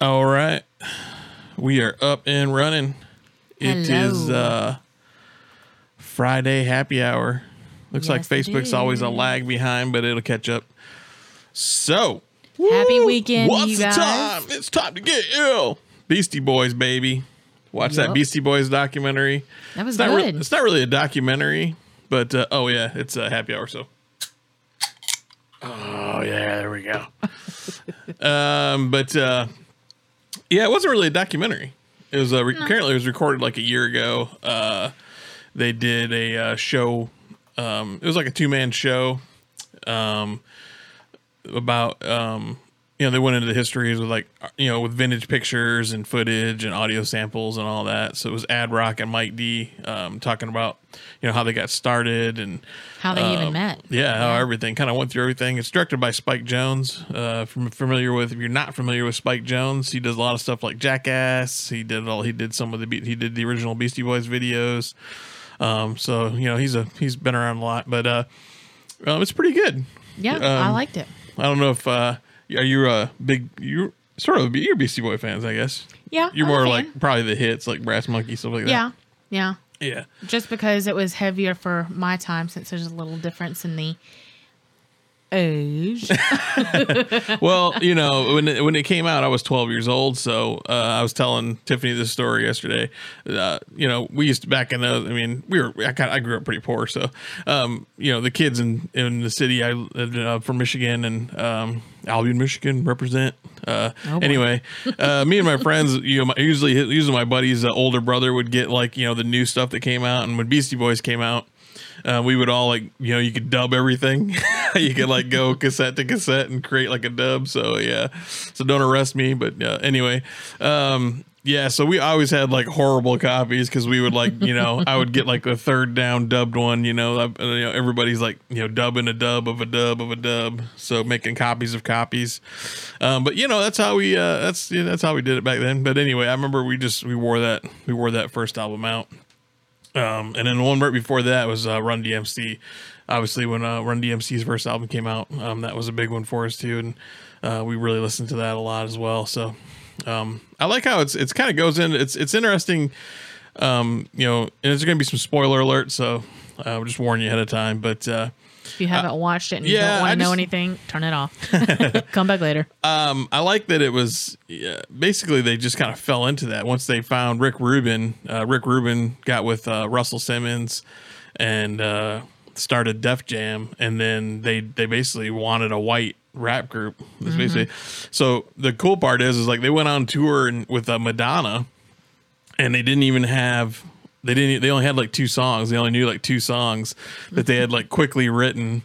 All right. We are up and running. It is Hello. uh Friday happy hour. Looks like Yes, it Facebook's always a lag behind, but it'll catch up. So, Happy woo, weekend, what's the guys. time? It's time to get ill. Beastie Boys, baby. Watch that Beastie Boys documentary. That was It's not, re- good. it's not really a documentary, but uh, oh yeah, it's a happy hour. So, oh yeah, there we go. um, but uh, yeah, it wasn't really a documentary. It was uh, re- apparently it was recorded like a year ago. Uh, they did a uh, show. Um, it was like a two man show. Um, about um, you know they went into the histories with like you know with vintage pictures and footage and audio samples and all that. So it was Ad Rock and Mike D um, talking about you know how they got started and How they even um, met. Yeah, how everything kind of went through everything. It's directed by Spike Jonze. Uh, you're familiar with, if you're not familiar with Spike Jonze, he does a lot of stuff like Jackass. He did all. He did some of the. He did the original Beastie Boys videos. Um, so you know he's a he's been around a lot, but uh, um, it's pretty good. Yeah, I um, liked it. I don't know if uh, are you a big you're sort of you're Beastie Boy fans, I guess. Yeah, You're I'm more like probably the hits like Brass Monkey stuff like that. Yeah, yeah. yeah. Just because it was heavier for my time, since there's a little difference in the age. well, you know, when it, when it came out, I was 12 years old. So uh, I was telling Tiffany this story yesterday. Uh, you know, we used to back in those. I mean, we were. I, kind I grew up pretty poor, so um, you know, the kids in in the city. I lived uh, from Michigan and um, Albion, Michigan, represent. Uh, Oh, anyway, uh, me and my friends, you know, my, usually usually my buddy's uh, older brother would get like you know the new stuff that came out, and when Beastie Boys came out. Uh, we would all like, you know, you could dub everything. you could like go cassette to cassette and create like a dub. So yeah, so don't arrest me. But uh, anyway, um, yeah. So we always had like horrible copies because we would like, you know, I would get like the third down dubbed one. You know, I, you know, everybody's like, you know, dubbing a dub of a dub of a dub. So making copies of copies. Um, but you know, that's how we uh, that's yeah, that's how we did it back then. But anyway, I remember we just we wore that we wore that first album out. Um, and then the one right before that was uh, Run DMC. Obviously, when uh, Run DMC's first album came out, um, that was a big one for us too, and uh, we really listened to that a lot as well. So um, I like how it's it's kind of goes in. It's it's interesting. Um, you know, and there's going to be some spoiler alert, so uh, I'll just warn you ahead of time. But uh, if you haven't watched it and you don't want to know anything, turn it off. Come back later. um, I like that it was yeah, basically they just kind of fell into that once they found Rick Rubin. Uh, Rick Rubin got with uh, Russell Simmons and uh, started Def Jam, and then they they basically wanted a white rap group. That's basically so. The cool part is is like they went on tour and, with uh, Madonna, and they didn't even have. They didn't. They only had like two songs. They only knew like two songs that they had like quickly written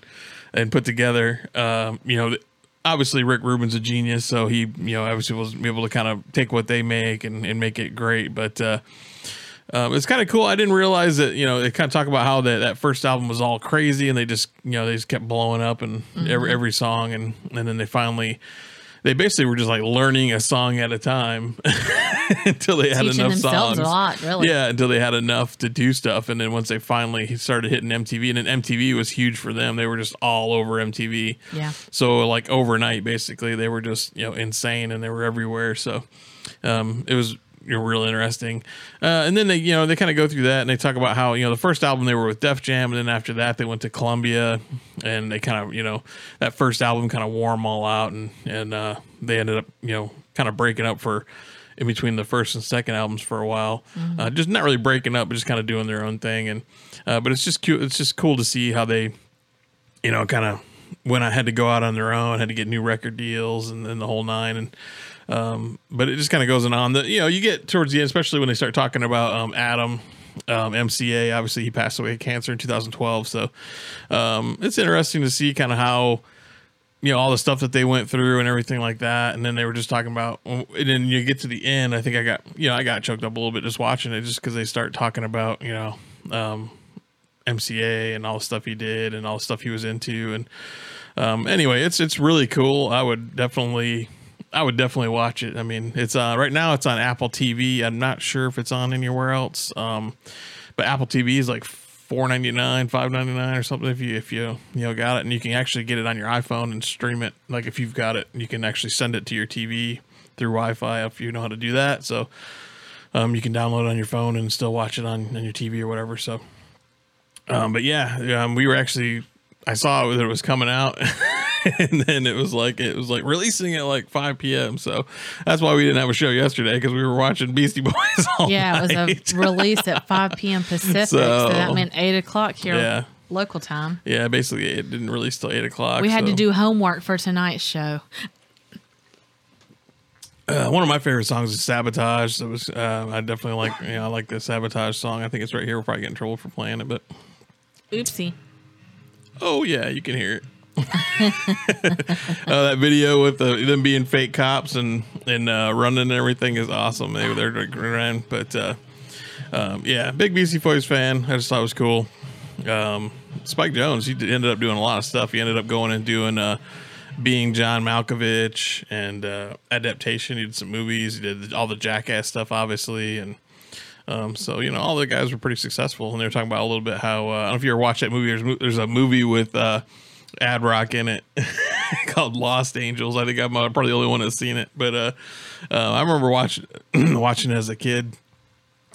and put together. Um, you know, obviously Rick Rubin's a genius, so he, you know, obviously was able to kind of take what they make and, and make it great. But uh, um, it's kind of cool. I didn't realize that, you know, they kind of talk about how that, that first album was all crazy and they just, you know, they just kept blowing up and every every song, and and then they finally. They basically were just like learning a song at a time until they had Teaching enough songs. lot, really. Yeah, until they had enough to do stuff, and then once they finally started hitting MTV, and then MTV was huge for them. They were just all over MTV. Yeah. So like overnight, basically, they were just you know insane, and they were everywhere. So um, it was you know real interesting. Uh, and then they you know they kind of go through that, and they talk about how you know the first album they were with Def Jam, and then after that they went to Columbia, and they kind of you know that first album kind of wore them all out, and and uh, they ended up you know kind of breaking up for in between the first and second albums for a while. Uh, just not really breaking up, but just kind of doing their own thing. And uh, but it's just cute. It's just cool to see how they, you know, kind of when I had to go out on their own, had to get new record deals and then the whole nine. And um, but it just kind of goes on. The you know you get towards the end, especially when they start talking about um, Adam. Um, MCA obviously he passed away of cancer in 2012 so um, it's interesting to see kind of how you know all the stuff that they went through and everything like that and then they were just talking about and then you get to the end i think i got you know i got choked up a little bit just watching it just because they start talking about you know um mca and all the stuff he did and all the stuff he was into and um anyway it's it's really cool i would definitely i would definitely watch it i mean it's uh right now it's on apple tv i'm not sure if it's on anywhere else um but apple tv is like four ninety nine, five ninety nine, or something. If you if you you know got it, and you can actually get it on your iPhone and stream it. Like if you've got it, you can actually send it to your TV through Wi-Fi if you know how to do that. So um, you can download it on your phone and still watch it on, on your TV or whatever. So, um, but yeah, um, we were actually I saw that it was coming out. and then it was like it was like releasing at like 5 p.m. So that's why we didn't have a show yesterday because we were watching Beastie Boys all Yeah, it was a release at 5 p.m. Pacific, so, So- that meant 8 o'clock here Yeah. local time. yeah, basically it didn't release till eight o'clock. We had to do homework for tonight's show. Uh, one of my favorite songs is "Sabotage." That was uh, I definitely like. You know, I like the "Sabotage" song. I think it's right here. We'll probably get in trouble for playing it, but Oopsie. oh yeah, you can hear it. Uh, that video with the, them being fake cops and and uh, running and everything is awesome. They they're around, but uh, um, yeah, big Beastie Boys fan. I just thought it was cool. Um, Spike Jonze, he ended up doing a lot of stuff. He ended up going and doing uh, being John Malkovich and uh, adaptation. He did some movies. He did all the Jackass stuff, obviously, and um, so you know all the guys were pretty successful. And they were talking about a little bit how uh, I don't know if you ever watched that movie. There's, there's a movie with Ad Rock in it called Lost Angels. I think I'm uh, probably the only one that's seen it, but uh, uh, I remember watching watching it as a kid.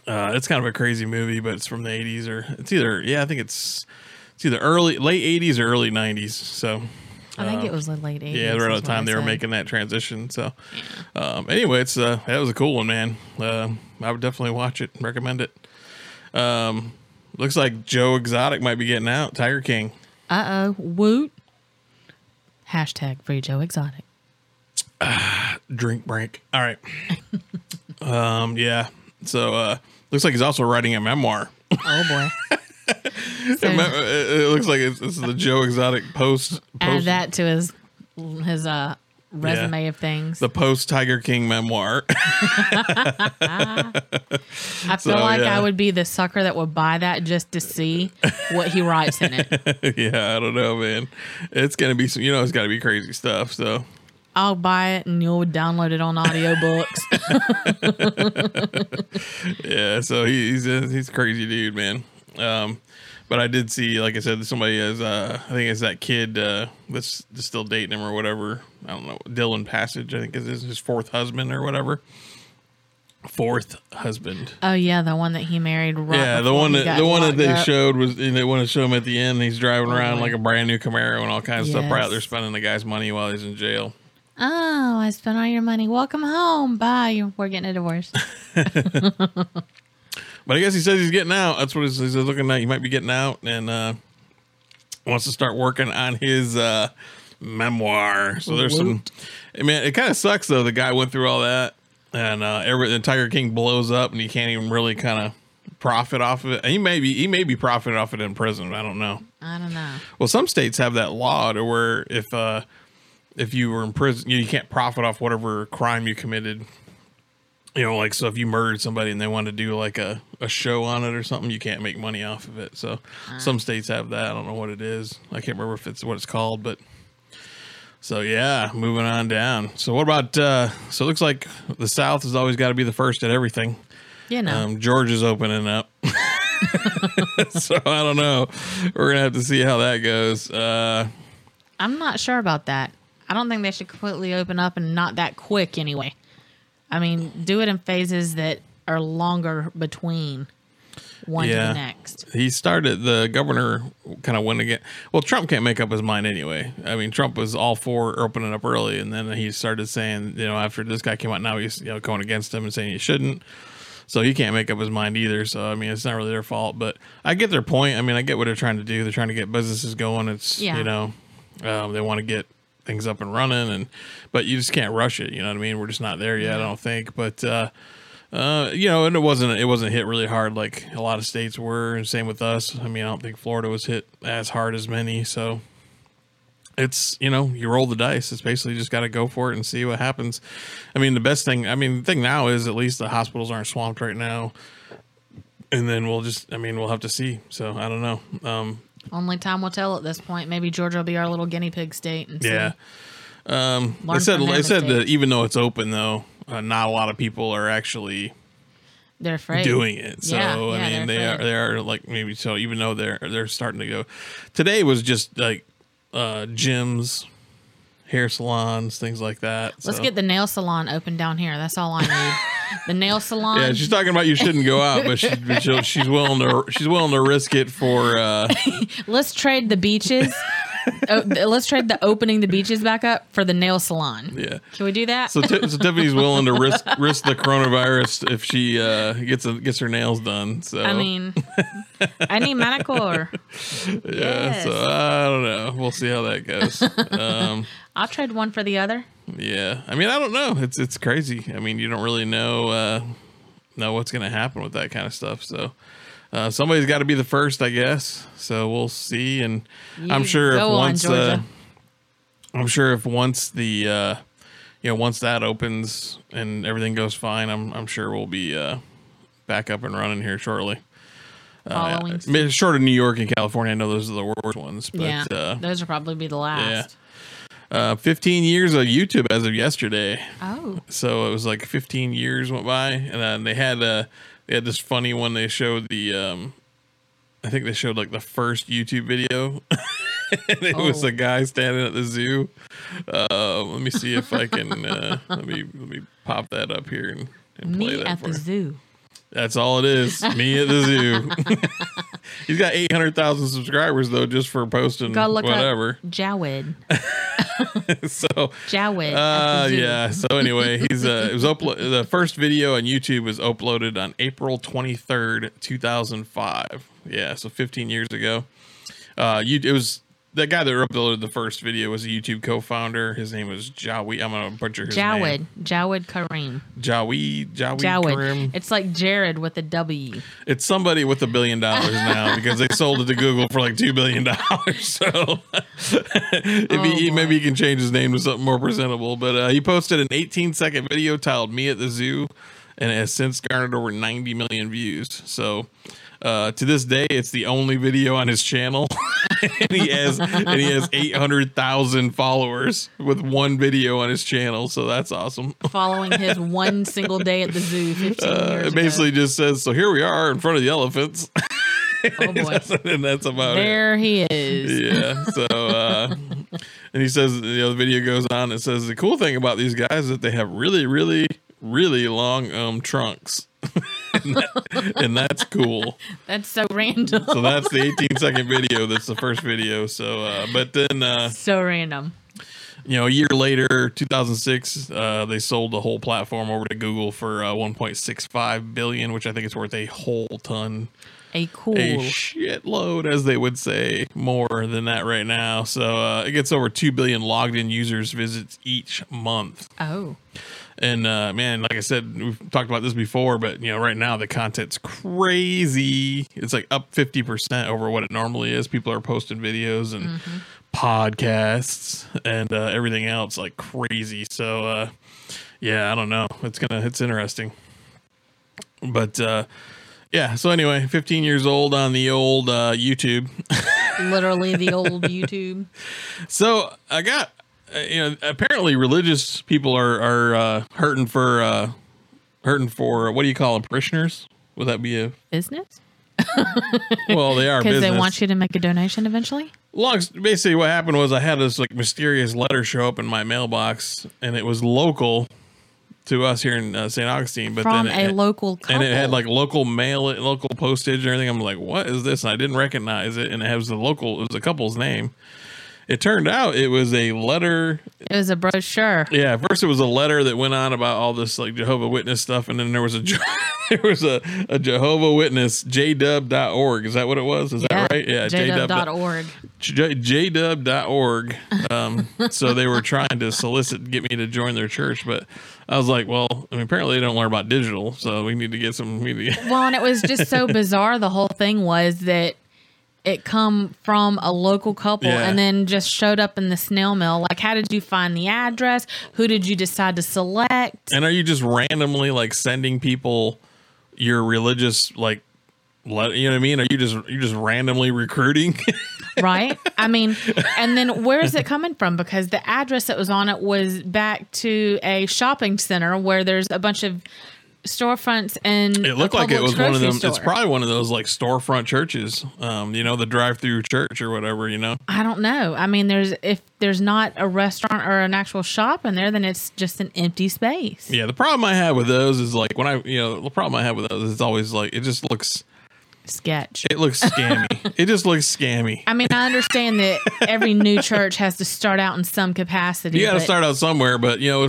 Uh, it's kind of a crazy movie, but it's from the 80s or it's either yeah, I think it's it's either early late 80s or early 90s. So I think it was the late 80s. yeah, at the time they were making that transition. So um, anyway, it's uh, that was a cool one, man. Uh, I would definitely watch it. Recommend it. Um, looks like Joe Exotic might be getting out. Tiger King. Uh oh. Woot. Hashtag free Joe Exotic. drink break. All right. um, yeah. So uh looks like he's also writing a memoir. Oh boy. So, It it looks like it's, this is the Joe Exotic post, add post that to his his uh resume of things. the post Tiger King memoir. I feel so, like yeah. I would be the sucker that would buy that just to see what he writes in it. yeah, I don't know, man. It's gonna be some you know it's gotta be crazy stuff. So I'll buy it and you'll download it on audiobooks. yeah, so he, he's a, he's a crazy dude, man. Um, but I did see, like I said, somebody is uh, I think it's that kid uh, that's that's still dating him or whatever. I don't know, Dillon Passage. I think is his fourth husband or whatever. Fourth husband. oh yeah, the one that he married right yeah, the one that the one that they up. showed was and they want to show him at the end. He's driving Oh, around like a brand new Camaro and all kinds of stuff. There Yes. spending the guy's money while he's in jail. Oh, I spent all your money. Welcome home. Bye. We're getting a divorce. But I guess he says he's getting out. That's what he's, he's looking at. He might be getting out and uh, wants to start working on his uh, memoir. So there's some. I mean, it kind of sucks though. The guy went through all that, and uh, every the Tiger King blows up, and he can't even really kind of profit off of it. He may be he may be profiting off it in prison. I don't know. I don't know. Well, some states have that law to where if uh, if you were in prison, you, you can't profit off whatever crime you committed. You know, like so if you murdered somebody and they want to do like a, a show on it or something, you can't make money off of it. So some states have that. I don't know what it is. I can't remember if it's what it's called, but so yeah, moving on down. So what about uh so it looks like the South has always got to be the first at everything. You know. Um, Georgia's opening up. so I don't know. We're gonna have to see how that goes. Uh, I'm not sure about that. I don't think they should completely open up and not that quick anyway. I mean, do it in phases that are longer between one to the next. he started the governor kind of went again. Well, Trump can't make up his mind anyway. I mean, Trump was all for opening up early, and then he started saying, you know, after this guy came out, now he's you know going against him and saying he shouldn't. So he can't make up his mind either. So I mean, it's not really their fault, but I get their point. I mean, I get what they're trying to do. They're trying to get businesses going. It's Yeah. you know, um, they want to get things up and running, and but you just can't rush it. You know what I mean? We're just not there yet. I don't think, but. uh uh, you know, and it wasn't it wasn't hit really hard like a lot of states were, and same with us. I mean, I don't think Florida was hit as hard as many. So it's you know, you roll the dice. It's basically just got to go for it and see what happens. I mean, the best thing. I mean, the thing now is at least the hospitals aren't swamped right now, and then we'll just. I mean, we'll have to see. So I don't know. Um, Only time will tell at this point. Maybe Georgia will be our little guinea pig state. And see. Yeah. Um, Learn they said they said that even though it's open though, uh, not a lot of people are actually they're afraid doing it. So Yeah, I yeah, mean, they are they are like maybe so even though they're they're starting to go. Today was just like uh gyms hair salons, things like that. Let's So- get the nail salon open down here. That's all I need. the nail salon. Yeah, she's talking about you shouldn't go out, but, she, she'll, she's willing to she's willing to risk it for. Uh, Let's trade the beaches. oh, let's trade the opening the beaches back up for the nail salon. yeah. Can we do that? So, Ti- so Tiffany's willing to risk risk the coronavirus if she uh, gets a, gets her nails done. So I mean, I need manicure. yeah. yes. So I don't know. We'll see how that goes. Um, I'll trade one for the other. yeah. I mean, I don't know. It's it's crazy. I mean, you don't really know uh, know what's gonna happen with that kind of stuff. So. Uh, somebody's got to be the first, I guess. So we'll see, and I'm sure if go on, once uh, I'm sure if once the uh you know once that opens and everything goes fine, I'm I'm sure we'll be uh back up and running here shortly. Uh, short of New York and California, I know those are the worst ones. But yeah, uh, those will probably be the last. Uh, 15 years of YouTube as of yesterday. Oh, So it was like 15 years went by, and then they had uh they had this funny one. They showed the um, I think they showed like the first YouTube video, and it was Oh. a guy standing at the zoo. Uh, let me see if I can uh, let me let me pop that up here and, and play me that at the zoo. That's all it is. Me at the zoo. He's got 800,000 subscribers though, just for posting Go look whatever. up Jawed. so Jawed. Uh, yeah. So anyway, he's uh, it was uplo- the first video on YouTube was uploaded on April twenty third, two thousand five. Yeah, so fifteen years ago. Uh, you it was the guy that uploaded the first video was a YouTube co-founder. His name was Jawi. I'm gonna butcher his Jawed. name. Jawed Karim. Jawi. Jawi. Jawed. Karim. It's like Jared with a W. It's somebody with a billion dollars now because they sold it to Google for like two billion dollars. So if Oh, he, boy. maybe he can change his name to something more presentable. But uh, he posted an 18 second video titled "Me at the Zoo," and it has since garnered over 90 million views. So. Uh, to this day, it's the only video on his channel, and he has and he has eight hundred thousand followers with one video on his channel. So that's awesome. Following his one single day at the zoo 15 Uh, years it basically ago. just says, "So here we are in front of the elephants." Oh boy. and that's about it. There he is. Yeah. So, uh, and he says, you know, the video goes on. It says the cool thing about these guys is that they have really, really, really long um trunks, and, that- and that's cool. That's so random. So that's the 18 second video. That's the first video. So, uh, but then, uh, so random. you know, a year later, 2006, uh, they sold the whole platform over to Google for uh, 1.65 billion, which I think is worth a whole ton A cool. a shitload, as they would say, more than that right now. So uh, it gets over two billion logged in users visits each month. oh. And uh, man, like I said, we've talked about this before, but you know, right now the content's crazy. It's like up fifty percent over what it normally is. People are posting videos and podcasts and uh, everything else like crazy. So uh, yeah, I don't know. It's gonna it's interesting, but. uh yeah. So anyway, 15 years old on the old uh, YouTube. Literally the old YouTube. So I got, you know, apparently religious people are are uh, hurting for uh, hurting for what do you call them? Parishioners? Would that be a? Business? Well, they are Because they want you to make a donation eventually? Long, basically, what happened was I had this like mysterious letter show up in my mailbox, and it was local to us here in uh, St. Augustine. But From then a it, local couple. and it had like local mail, local postage and everything. I'm like, what is this? And I didn't recognize it, and it was the local. It was a couple's name. It turned out it was a letter it was a brochure. Yeah, first it was a letter that went on about all this like Jehovah Witness stuff, and then there was a there was a, a Jehovah Witness jdub.org. Is that what it was? Is that right? Yeah, jdub.org. Jdub.org. Um, so they were trying to solicit get me to join their church, but I was like, well, I mean, apparently they don't learn about digital, so we need to get some. We need to get- Well, and it was just so bizarre. The whole thing was that it come from a local couple Yeah. and then just showed up in the snail mail. Like, how did you find the address? Who did you decide to select? and are you just randomly like sending people your religious like? Let, you know what I mean? Are you just you just randomly recruiting? right? I mean, and then where is it coming from? Because the address that was on it was back to a shopping center where there's a bunch of storefronts and It looked like it was one of them. It's probably one of those like storefront churches. Um, you know, the drive-through church or whatever. You know. I don't know. I mean, there's if there's not a restaurant or an actual shop in there, then it's just an empty space. Yeah, the problem I have with those is like when I, you know, the problem I have with those is always like it just looks, Sketch. it looks scammy. it just looks scammy. I mean, I understand that every new church has to start out in some capacity. You got to start out somewhere, but you know,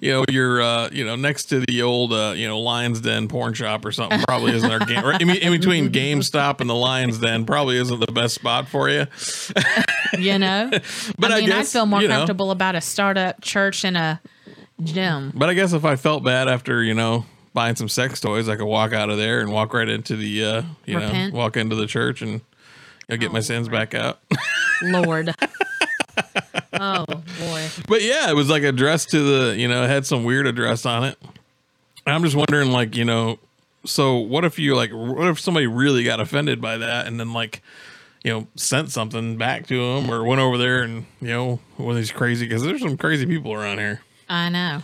you know, you're, uh, you know, next to the old, uh, you know, Lions Den porn shop or something probably isn't our game. Right in, in between GameStop and the Lions Den probably isn't the best spot for you. You know, But I I mean, I guess, feel more you know- comfortable about a startup church and a gym. But I guess if I felt bad after, you know, buying some sex toys, I could walk out of there and walk right into the, uh, you Repent. know, walk into the church and you know, get my sins back out. Lord. oh boy. But yeah, it was like addressed to the, you know, it had some weird address on it. And I'm just wondering, like, you know, so what if you like, what if somebody really got offended by that and then like, you know, sent something back to them or went over there and you know, one of these crazy because there's some crazy people around here. I know.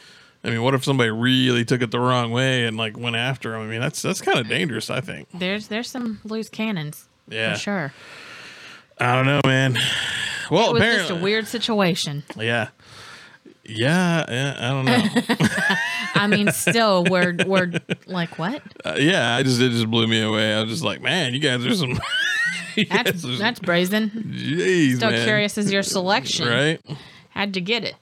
I mean, what if somebody really took it the wrong way and like went after them? I mean, that's that's kind of dangerous. I think. There's there's some loose cannons. Yeah. For sure. I don't know, man. Well, It was apparently, just a weird situation. yeah, yeah, yeah. I don't know. I mean, still, we're we're like what? Uh, yeah, I just it just blew me away. I was just like, man, you guys are some. That's that's brazen. Jeez, Still man. curious as your selection. right? How'd you get it?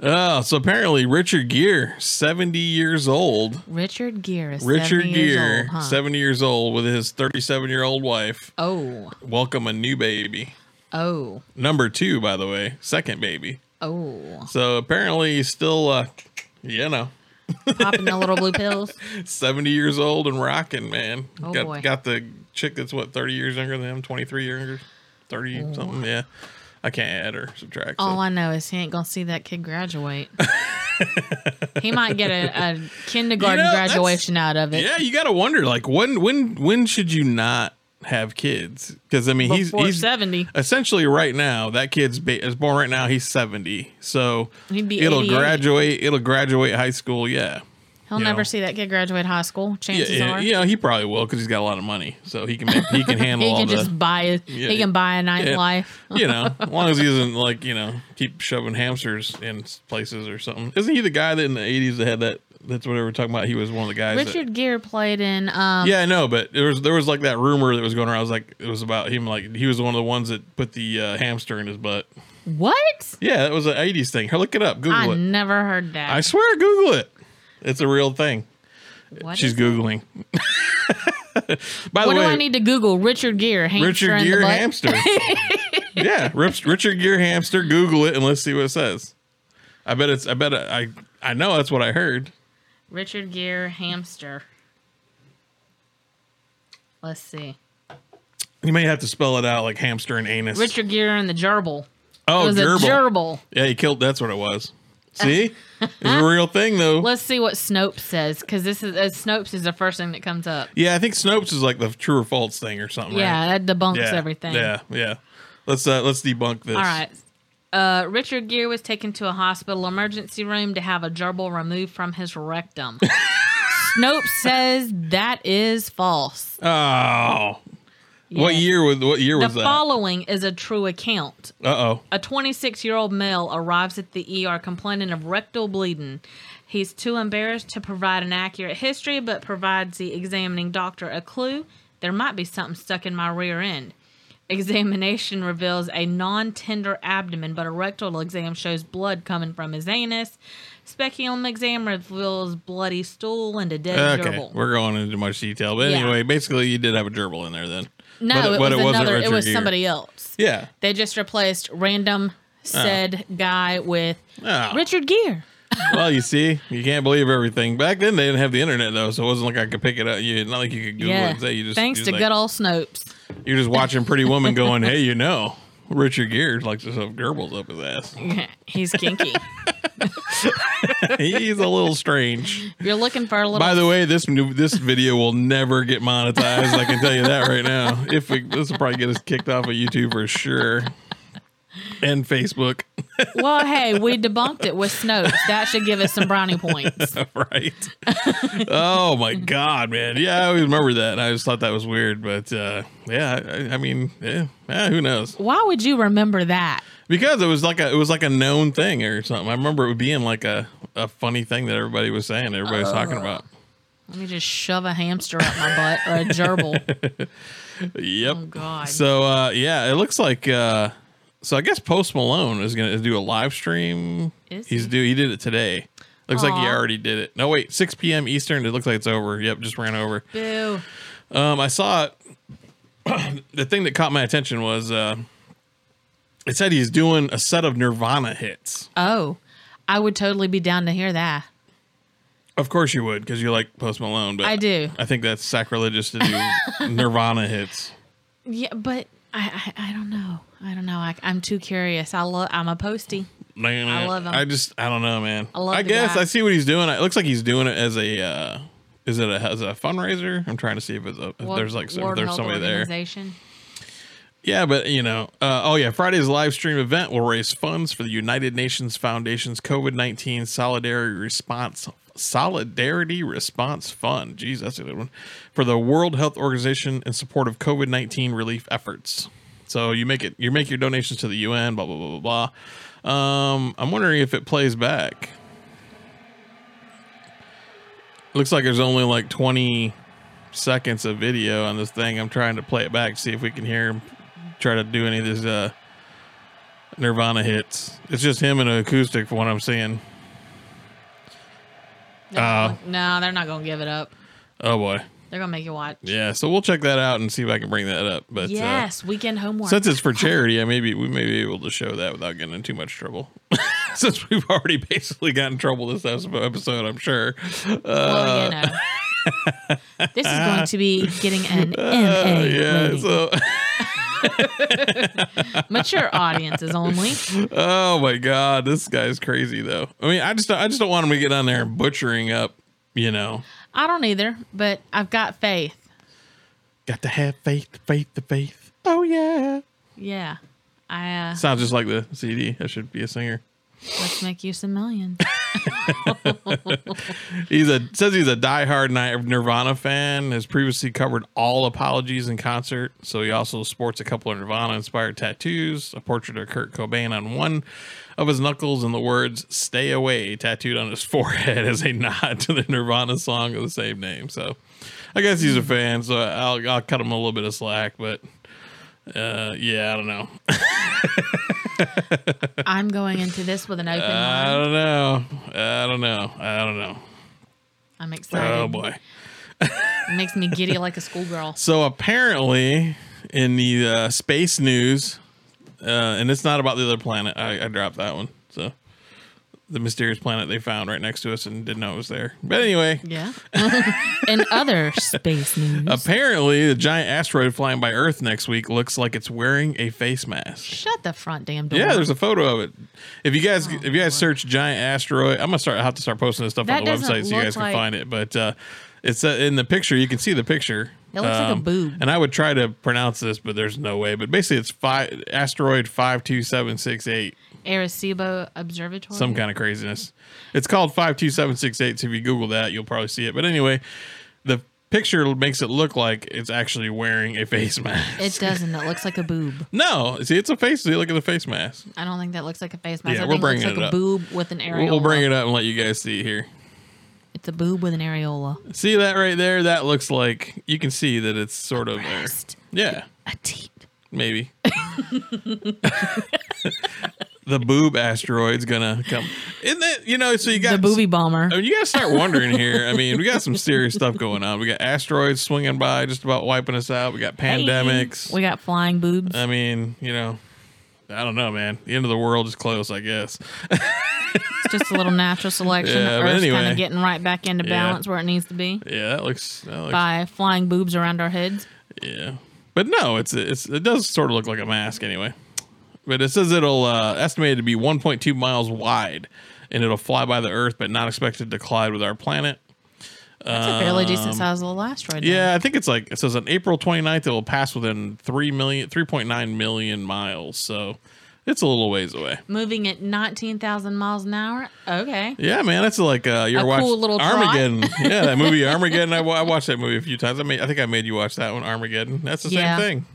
Oh, so apparently Richard Gere, seventy years old. Richard Gere is Richard 70 years Gere, old, huh? seventy years old, with his thirty-seven-year-old wife, Oh, welcome a new baby. oh, Number two, by the way, second baby. oh! So apparently he's still, uh, you know, Popping the little blue pills. 70 years old and rocking, man. Oh, got, boy. got the chick that's what, 30 years younger than him, 23 younger, 30 something. Yeah. I can't add or subtract. So. All I know is he ain't gonna see that kid graduate. he might get a, a kindergarten You know, graduation out of it. yeah, you got to wonder like when when when should you not have kids? Because I mean, he's Before he's seventy, essentially right now that kid's ba- is born right now. He's 70, so He'd be it'll graduate. It'll graduate high school. Yeah. He'll never know. see that kid graduate high school. Yeah, Chances yeah, are, yeah, he probably will because he's got a lot of money, so he can make, he can handle he all can the just buy it. Yeah, he can buy a night yeah. life. you know, as long as he doesn't like, you know, keep shoving hamsters in places or something. Isn't he the guy that in the eighties that had that? That's what we were talking about. He was one of the guys. that- Richard Gere played in. Um, yeah, I know, but there was there was like that rumor that was going around. It was like it was about him. Like he was one of the ones that put the uh, hamster in his butt. What? Yeah, that was an eighties thing. Here, look it up. Google I it. never heard that. I swear, Google it. It's a real thing. What She's googling. By What the do I need to Google? Richard Gere hamster Richard the butt? hamster. yeah, Richard Gere hamster. Google it and let's see what it says. I bet it's. I bet I. I know that's what I heard. Richard Gere hamster. Let's see. You may have to spell it out like hamster and anus. Richard Gere and the gerbil. oh, it was gerbil. a gerbil. Yeah, he killed. That's what it was. See, it's a real thing though. Let's see what Snopes says, because this is uh, Snopes is the first thing that comes up. Yeah, I think Snopes is like the true or false thing or something. Yeah, right? that debunks yeah, everything. Yeah, yeah. Let's uh let's debunk this. All right. Uh, Richard Gere was taken to a hospital emergency room to have a gerbil removed from his rectum. Snopes says that is false. Oh, what year was what year The was that? The following is a true account. Uh oh. A 26 year old male arrives at the ER complaining of rectal bleeding. He's too embarrassed to provide an accurate history, but provides the examining doctor a clue. There might be something stuck in my rear end. Examination reveals a non tender abdomen, but a rectal exam shows blood coming from his anus. Speculum exam reveals bloody stool and a dead Okay, gerbil. we're going into much detail, but Yeah. anyway, basically, you did have a gerbil in there then. No, But it, but was wasn't another. It was somebody else. Yeah. They just replaced random ah. said guy with Oh. Richard Gere. well, you see, you can't believe everything. Back then, they didn't have the internet though, so it wasn't like I could pick it up. You not like you could Google it. And say you just Thanks you're to like- good old Snopes. You're just watching Pretty Woman, going, "Hey, you know, Richard Gere likes to shove gerbils up his ass. He's kinky. He's a little strange." You're looking for a little. By the way, this new, this video will never get monetized. I can tell you that right now. If we, this will probably get us kicked off of YouTube for sure, and Facebook. Well, hey, we debunked it with Snopes. That should give us some brownie points. right. oh my god, man. Yeah, I always remember that. I just thought that was weird, but uh, yeah, I, I mean, yeah, yeah, who knows? Why would you remember that? Because it was like a it was like a known thing or something. I remember it being like a, a funny thing that everybody was saying, everybody was talking about. Let me just shove a hamster up my butt or a gerbil. Yep. Oh, God. So uh, yeah, it looks like uh, so. I guess Post Malone is gonna do a live stream. Is He's he? do he did it today. Looks like he already did it. No wait, 6 p.m. Eastern. It looks like it's over. Yep, just ran over. Boo. Um, I saw it. the thing that caught my attention was uh, it said he's doing a set of Nirvana hits. Oh, I would totally be down to hear that. Of course you would, because you like Post Malone. But I do. I think that's sacrilegious to do Nirvana hits. Yeah, but I, I, I don't know. I don't know. I, I'm too curious. I love. I'm a postie. Man, I love him. I just, I don't know, man. I love the guess guy. I see what he's doing. It looks like he's doing it as a. Uh, is it a, as a fundraiser? I'm trying to see if it's a, if World- there's like some, if there's somebody there. Yeah, but you know, uh, oh yeah, Friday's live stream event will raise funds for the United Nations Foundation's COVID nineteen Solidarity Response Solidarity Response Fund. Jeez, that's a good one for the World Health Organization in support of COVID nineteen relief efforts. So you make it, you make your donations to the UN. Blah blah blah blah blah. Um, I'm wondering if it plays back. Looks like there's only like 20 seconds of video on this thing. I'm trying to play it back, see if we can hear him try to do any of these uh, Nirvana hits. It's just him and an acoustic, from what I'm seeing. They're Uh, gonna- no, they're not gonna give it up. Oh boy, They're gonna make you watch. yeah. So we'll check that out and see if I can bring that up. But yes, weekend uh, homework. since it's for charity, I maybe we may be able to show that without getting in too much trouble. since we've already basically got in trouble this episode, I'm sure. Uh, well, you know, this is going to be getting an uh, MA yeah. rating. So. Mature audiences only. Oh my god, this guy's crazy though. I mean, I just I just don't want him to get on there and butchering up. You know, I don't either, but I've got faith. got to have faith, faith, the faith. Oh yeah, Yeah, I uh, sounds just like the CD. I should be a singer. let's make you some millions. He's a says he's a diehard Ni- Nirvana fan. Has previously covered all apologies in concert. So he also sports a couple of Nirvana inspired tattoos, a portrait of Kurt Cobain on one of his knuckles, and the words "Stay Away" tattooed on his forehead as a nod to the Nirvana song of the same name. So I guess he's a fan. So I'll I'll cut him a little bit of slack, but. Uh, yeah, I don't know. I'm going into this with an open mind. I don't know. I don't know. I don't know. I'm excited. Oh boy. It makes me giddy like a schoolgirl. So apparently, in the uh, space news, uh, and it's not about the other planet. I, I dropped that one. So the mysterious planet they found right next to us and didn't know it was there. But anyway, Yeah. In other space news. apparently the giant asteroid flying by Earth next week looks like it's wearing a face mask. Shut the front damn door. Yeah, there's a photo of it. If you guys if you guys search giant asteroid, I'm gonna start I have to start posting this stuff That on the website so you guys can like- find it. But uh, it's uh, in the picture. You can see the picture. Um, It looks like a boob. And I would try to pronounce this, but there's no way. But basically, it's five asteroid five two seven six eight. Arecibo Observatory. Some kind of craziness. It's called five two seven six eight. So if you Google that, you'll probably see it. But anyway, the picture makes it look like it's actually wearing a face mask. It doesn't. It looks like a boob. no, see, it's a face. See, look at the face mask. I don't think that looks like a face mask. Yeah, I we're think it looks bringing like it a boob with an areola. We'll, we'll bring it up and let you guys see here. It's a boob with an areola. See that right there? That looks like you can see that it's sort of there. Breast. Yeah, A teat. maybe. the boob asteroid's gonna come. Isn't it? You know, so you got The booby bomber. I mean, you gotta start wondering here. I mean, we got some serious stuff going on. We got asteroids swinging by, just about wiping us out. We got pandemics. We got flying boobs. I mean, you know, I don't know, man. The end of the world is close, I guess. It's just a little natural selection. Yeah, Earth's kind of getting right back into Yeah. balance where it needs to be Yeah, that looks. That looks by flying boobs around our heads. Yeah, but no, it's it's it does sort of look like a mask anyway. But it says it'll uh, estimated to be 1.2 miles wide, and it'll fly by the Earth, but not expected to collide with our planet. That's a fairly decent sized little asteroid. Um, Yeah, I think it's like it says on April 29th it will pass within 3 million 3.9 million miles. So It's a little ways away. Moving at 19,000 miles an hour? Okay. Yeah, man, that's like uh, you're A watching cool little. Armageddon. yeah, that movie Armageddon. I, I watched that movie a few times. I made, I think I made you watch that one, Armageddon. That's the Yeah. same thing.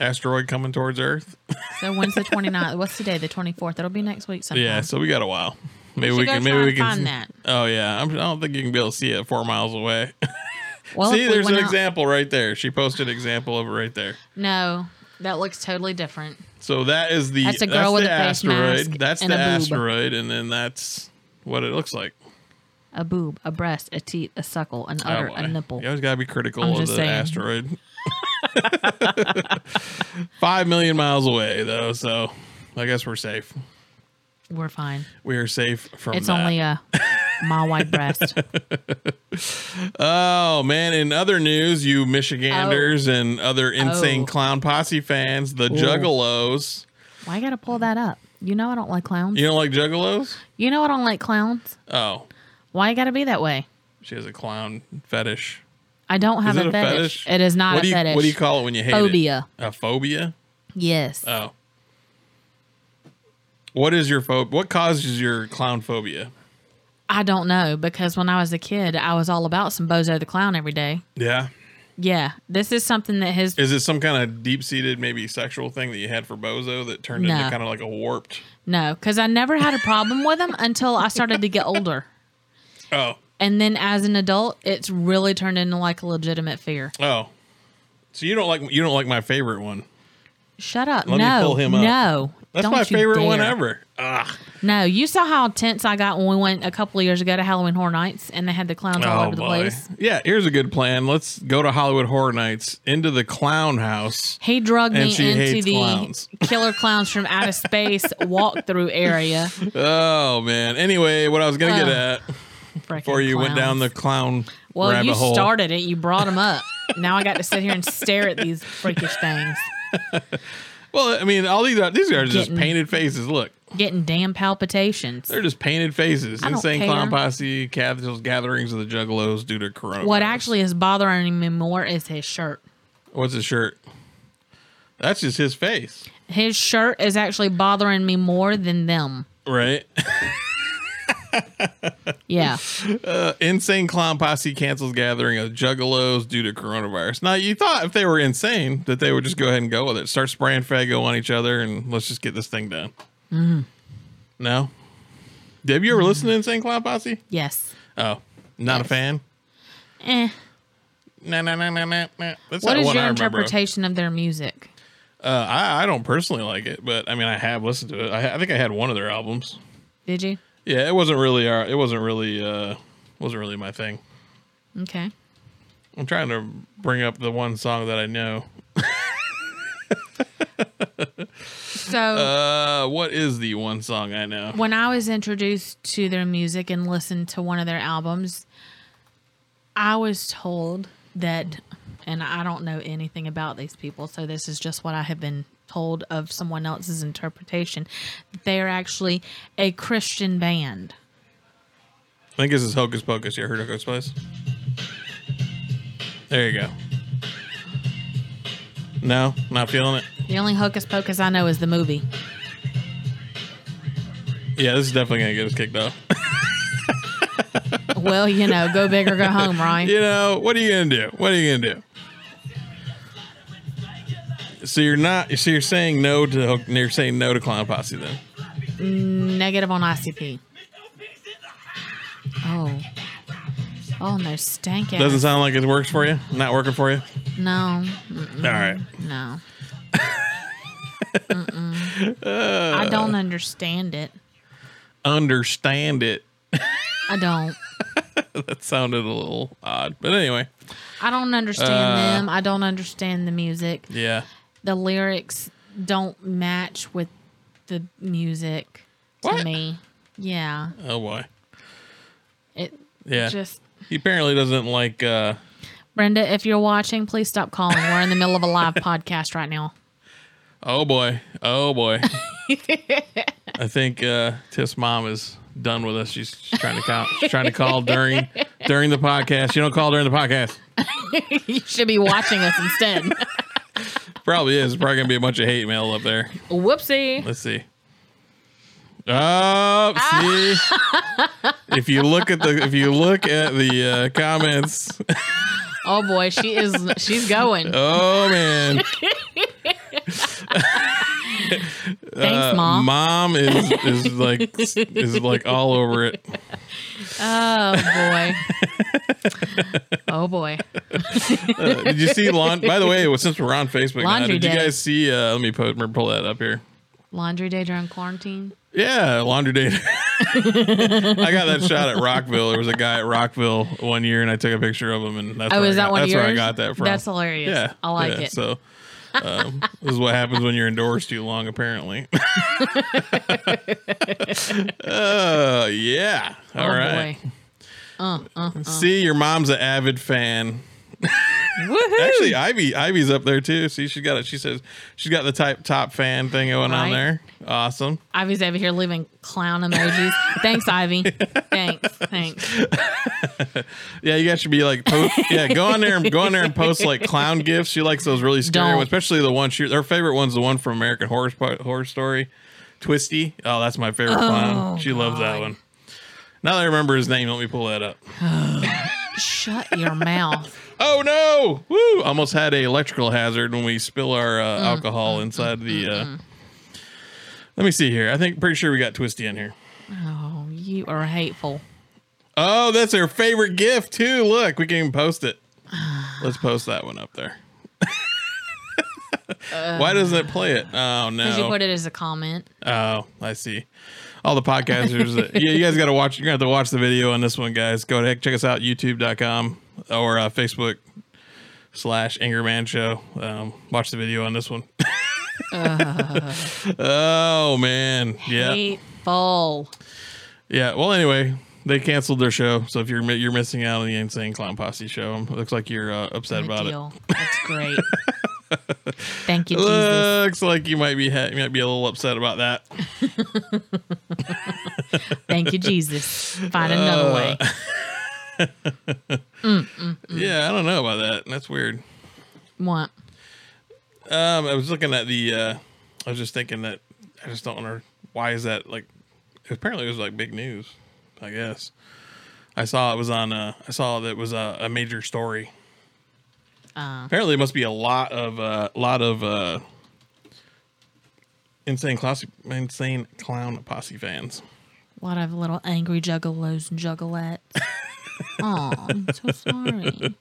Asteroid coming towards Earth. So when's the 29th? What's today? The 24th. It'll be next week sometime. yeah, so we got a while. Maybe we go can. Maybe we can find that. Oh yeah, I'm, I don't think you can be able to see it four miles away. Well, see, we there's an out- example right there. She posted an example of it right there. No, that looks totally different. So that is the That's a girl with the a asteroid. That's the asteroid, and then that's what it looks like. A boob, a breast, a teat, a suckle, an Oh, udder, boy. a nipple. You always gotta be critical I'm of the saying. asteroid. Five million miles away, though, so I guess we're safe. We're fine. We are safe from It's that. only a my white breast. Oh man! In other news, you Michiganders oh. and other insane Oh. clown posse fans, the Juggalos. Why you gotta pull that up? You know I don't like clowns. You don't like Juggalos? You know I don't like clowns. Oh, Why you gotta be that way? she has a clown fetish. I don't have a, a fetish. fetish? It is not what a do you fetish. What do you call it when you hate Phobia. it? A phobia. Yes. Oh. What is your phob? What causes your clown phobia? I don't know because when I was a kid, I was all about some Bozo the Clown every day. Yeah. Yeah, this is something that has Is it some kind of deep seated, maybe sexual thing that you had for Bozo that turned into kind of like a warped? no, because I never had a problem with him until I started to get older, Oh. And then as an adult, it's really turned into like a legitimate fear. Oh. So you don't like you don't like my favorite one. Shut up! Let me no, pull him up. no, That's don't my favorite one ever. Ah. No, you saw how tense I got when we went a couple of years ago to Halloween Horror Nights, and they had the clowns all Oh over the place. Yeah, here's a good plan. Let's go to Hollywood Horror Nights into the clown house. He drugged me into the clowns. killer clowns from outer space walkthrough area. Oh man. Anyway, what I was gonna get Oh, at before you went down the clown Well, you hole. started it. You brought them up. now I got to sit here and stare at these freakish things. Well, I mean, all these are, these are just Getting- painted faces. Look, Getting damn palpitations. they're just painted faces. I Insane clown posse cathedral gatherings of the Juggalos due to corona. What actually is bothering me more is his shirt. What's his shirt? That's just his face, His shirt is actually bothering me more than them. right? Yeah. Uh, insane clown posse cancels gathering of Juggalos due to coronavirus. Now, you thought if they were insane that they would just go ahead and go with it, start spraying Faygo on each other, and let's just get this thing done. Mm-hmm. No. Have you ever listened to Insane Clown Posse? Yes. Oh, not a fan. Eh. Nah, nah, nah, nah, nah, nah. That's What is your I interpretation of their music? Uh, I, I don't personally like it, but I mean, I have listened to it. I, I think I had one of their albums. Did you? Yeah, it wasn't really. Uh, it wasn't really. Uh, wasn't really my thing. Okay. I'm trying to bring up the one song that I know. So Uh, what is the one song I know? when I was introduced to their music and listened to one of their albums, I was told that, and I don't know anything about these people, so this is just what I have been told of someone else's interpretation. They are actually a Christian band. I think this is Hocus Pocus. You ever heard of Hocus Pocus? There you go. No, not feeling it. The only Hocus Pocus I know is the movie. Yeah, this is definitely gonna get us kicked off. Well, you know, go big or go home, right? you know, what are you gonna do? What are you gonna do? So you're not. So you're saying no to. You're saying no to Clown Posse then? Negative on ICP. Oh. Oh, no, stank ass. Doesn't sound like it works for you. Not working for you. No, All right. no. Mm-mm. I don't understand it. Understand it. I don't. That sounded a little odd, but anyway. I don't understand Uh, them. I don't understand the music. Yeah. The lyrics don't match with the music to What? me. Yeah. Oh boy. It Yeah. just He apparently doesn't like. uh Brenda, if you're watching, please stop calling. We're in the middle of a live podcast right now. Oh boy. Oh boy. I think uh Tiff's mom is done with us. She's, she's trying to call. She's trying to call during during the podcast. You don't call during the podcast. you should be watching us instead. Probably is. Probably gonna be a bunch of hate mail up there. Whoopsie. Let's see. Oh, see. if you look at the if you look at the uh, comments, Oh boy, she is. She's going. oh man, Thanks, Uh, mom. mom is is like is like all over it. Oh boy. oh boy. Uh, did you see laun- By the way, since we're on Facebook now, Laundry did you guys see? Uh, let me put, pull that up here. Laundry day during quarantine. Yeah, laundry day. I got that shot at Rockville. There was a guy at Rockville one year, and I took a picture of him, and that's Oh, where is I that got, one that's where I got that from. That's hilarious. Yeah, I like yeah, it. So, um, this is what happens when you're indoors too long, apparently. Oh yeah! All oh right. Uh, uh, uh. See, your mom's an avid fan. Woohoo! Actually, Ivy, Ivy's up there too. See, she got it. She says she's got the type top fan thing going on there. Awesome. Ivy's over here leaving clown emojis. Thanks, Ivy. Thanks. Thanks. Yeah, you guys should be like, post, yeah, go on there and go on there and post like clown gifts. She likes those really scary Don't. ones, especially the one she her favorite one's the one from American Horror Horror Story, Twisty. Oh, that's my favorite clown. Oh, She loves that oh, one. Now that I remember his name, let me pull that up. Shut your mouth. Oh no! Woo! Almost had a electrical hazard when we spill our Mm, uh, alcohol inside the. Uh, let me see here. I think pretty sure we got Twisty in here. Oh, you are hateful. Oh, that's her favorite gift too. Look, we can even post it. Let's post that one up there. Why doesn't it play it? Oh no! Because you put it as a comment. Oh, I see. All the podcasters. that, yeah, you guys got to watch. You're gonna have to watch the video on this one, guys. Go ahead, check us out YouTube.com or uh, Facebook slash Angry Man Show. Um, watch the video on this one. oh man, yeah, Hateful. yeah. Well, anyway, they canceled their show, so if you're you're missing out on the Insane Clown Posse show, it looks like you're uh, upset Good about deal. That's great. Thank you. Jesus. Looks like you might be ha- you might be a little upset about that. Thank you, Jesus. Find another way. Yeah, I don't know about that. That's weird. What? Um, I was looking at the. Uh, I was just thinking that I just don't know why is that like. Apparently, it was like big news. I guess I saw it was on. Uh, I saw that it was a, a major story. Uh, Apparently, it must be a lot of a lot of uh, insane class, insane clown posse fans. a lot of little angry juggalos and juggalettes. Oh, I'm so sorry.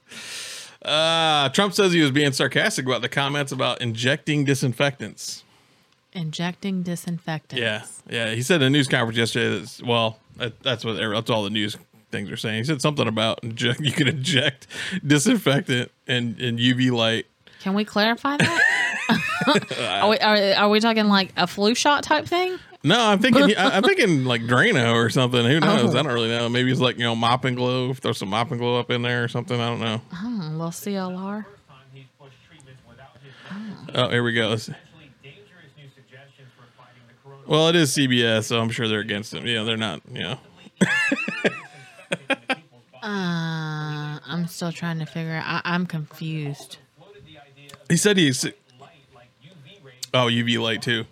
Uh, Trump says he was being sarcastic about the comments about injecting disinfectants. Injecting disinfectants. Yeah, yeah. He said in a news conference yesterday. That's well, that, that's what that's all the news things are saying. He said something about inject, you can inject disinfectant and, and UV light. Can we clarify that? are, we, are, are we talking like a flu shot type thing? No, I'm thinking I, I'm thinking like Drano or something. Who knows? Oh. I don't really know. Maybe it's like you know mop and glow. Throw some mop and glow up in there or something. I don't know. Hmm, a little CLR. time he's pushed treatment without his Oh, here we go. Let's- potentially dangerous new suggestions for fighting the coronavirus. Well, it is CBS, so I'm sure they're against him. Yeah, they're not. You know. Uh, I'm still trying to figure out. I, I'm confused. Floated the idea of He said he's like UV rays oh UV light too.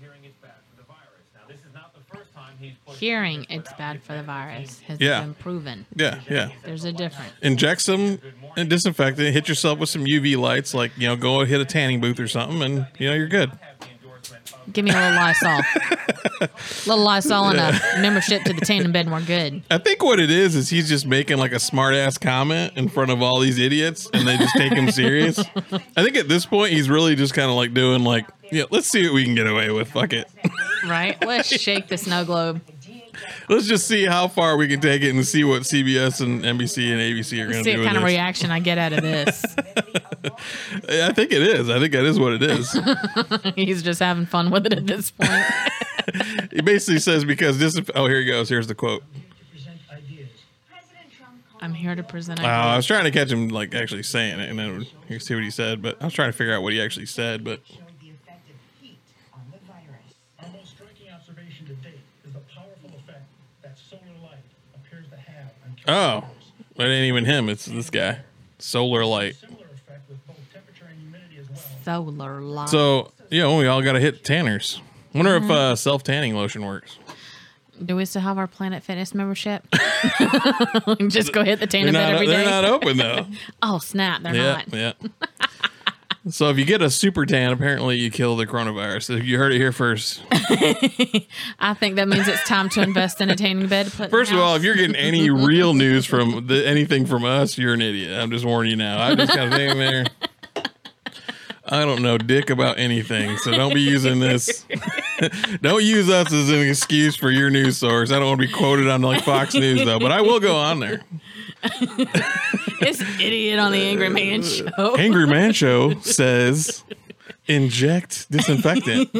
hearing it's bad for the virus. Now, this is not the first time he's pushed Hearing treatment it's without bad his for the medical virus team. has Yeah. been proven. Yeah, yeah. There's a difference. inject some and disinfectant, hit yourself with some UV lights, like you know, go hit a tanning booth or something, and you know you're good. Give me a little Lysol. A little Lysol and a membership to the tanning bed, and we're good. I think what it is is he's just making like a smart ass comment in front of all these idiots, and they just take him serious. I think at this point he's really just kind of like doing like, yeah, let's see what we can get away with. Fuck it, Right? Let's shake the snow globe. Let's just see how far we can take it and see what CBS and NBC and ABC are going to do. See what kind of this. reaction I get out of this. I think it is. I think that is what it is. He's just having fun with it at this point. he basically says because this. Oh, here he goes. Here's the quote. I'm here to present Uh, I was trying to catch him like actually saying it, and then you see what he said. But I was trying to figure out what he actually said. But showed the effect of heat on the virus. Our most striking observation to date is the powerful effect that solar light appears to have on oh, caterpillars. it ain't even him. It's this guy. Solar light. Similar effect with both temperature and humidity as well. Solar light. So yeah, we all got to hit tanners. Wonder if uh, self tanning lotion works. Do we still have our Planet Fitness membership? Just go hit the They're tanning bed not, every they're day. not open though. oh snap! They're yeah, not. yeah. So if you get a super tan, apparently you kill the coronavirus. You heard it here first. I think that means it's time to invest in a tanning bed. To put in the First of all, if you're getting any real news from the, anything from us, you're an idiot. I'm just warning you now. I just got a thing there. I don't know dick about anything, so don't be using this. don't use us as an excuse for your news source. I don't want to be quoted on like Fox News though, but I will go on there. this idiot on the Angry Man show. Angry Man Show says inject disinfectant.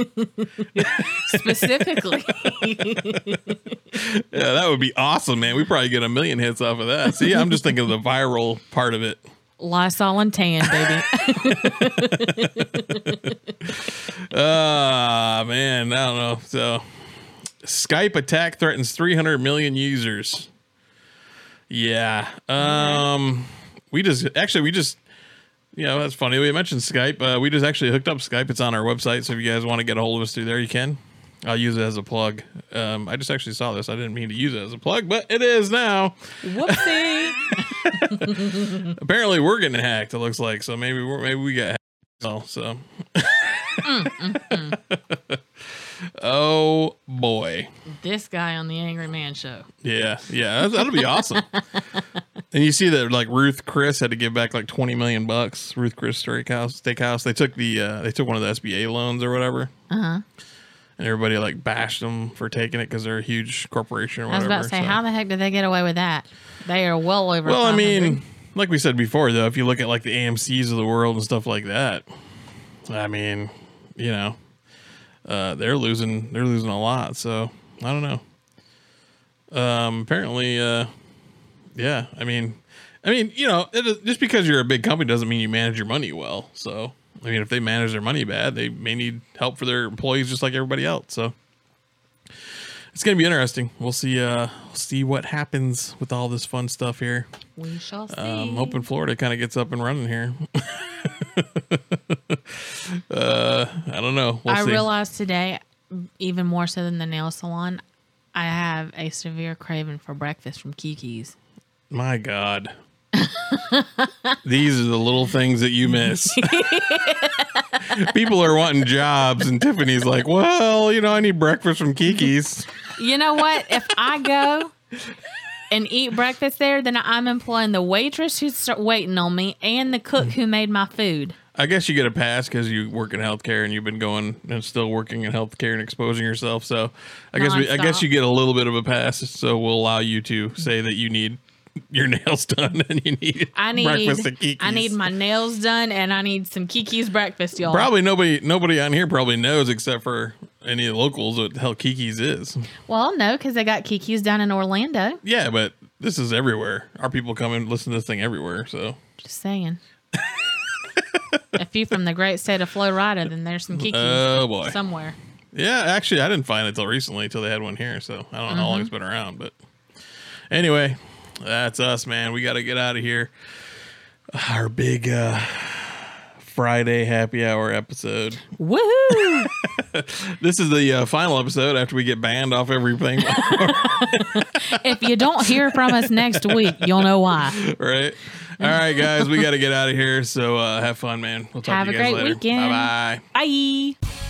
specifically. Yeah, that would be awesome, man. We probably get a million hits off of that. See, I'm just thinking of the viral part of it. Lysol and tan, baby. Ah, man, I don't know. So, Skype attack threatens 300 million users. Yeah. Um, we just actually we just you know that's funny. We mentioned Skype. Uh, we just actually hooked up Skype. It's on our website, so if you guys want to get a hold of us through there, you can. I'll use it as a plug. Um, I just actually saw this. I didn't mean to use it as a plug, but it is now. Whoopsie. Apparently, we're getting hacked. It looks like so. Maybe we're maybe we got hacked. Oh, so. oh boy. this guy on the Angry Man show. Yeah, yeah, that- that'll be awesome. and you see that like Ruth Chris had to give back like twenty million bucks. Ruth Chris Steakhouse, Steakhouse. They took the uh, they took one of the SBA loans or whatever. Uh Uh-huh. huh. And everybody like bashed them for taking it because they're a huge corporation or I was whatever. about to say, so- how the heck did they get away with that? They are well over. Well, I mean, like we said before, though, if you look at like the AMC's of the world and stuff like that, I mean, you know, uh, they're losing they're losing a lot. So I don't know. Um, apparently, uh, yeah. I mean, I mean, you know, it just because you're a big company doesn't mean you manage your money well. So I mean, if they manage their money bad, they may need help for their employees just like everybody else. So it's gonna be interesting. We'll see. Uh, see what happens with all this fun stuff here. we shall see. I'm hoping Florida kind of gets up and running here. uh, I don't know. We'll I see. realized today, even more so than the nail salon, I have a severe craving for breakfast from Kiki's. My God. These are the little things that you miss. People are wanting jobs, and Tiffany's like, "Well, you know, I need breakfast from Kiki's." You know what? if I go and eat breakfast there, then I'm employing the waitress who's waiting on me and the cook who made my food. I guess you get a pass because you work in healthcare and you've been going and still working in healthcare and exposing yourself. So I guess we, I guess you get a little bit of a pass. So we'll allow you to say that you need your nails done and you need I breakfast at need Kiki's. I need my nails done and I need some Kiki's breakfast, y'all. Probably nobody nobody on here probably knows except for any of the locals what the hell Kiki's is. Well, no, because they got Kiki's down in Orlando. Yeah, but this is everywhere. Our people come and listen to this thing everywhere. So Just saying. if you from the great state of Florida, then there's some Kiki's oh boy, somewhere. yeah. Actually, I didn't find it till recently till they had one here. So I don't know how long mm-hmm. it's been around, but anyway, that's us, man. We got to get out of here. Our big uh Friday happy hour episode. Woohoo! This is the uh, final episode after we get banned off everything, if you don't hear from us next week, you'll know why. right? All right, guys, we got to get out of here. So uh, have fun, man. We'll talk Have to a you guys great weekend. Bye bye. Bye.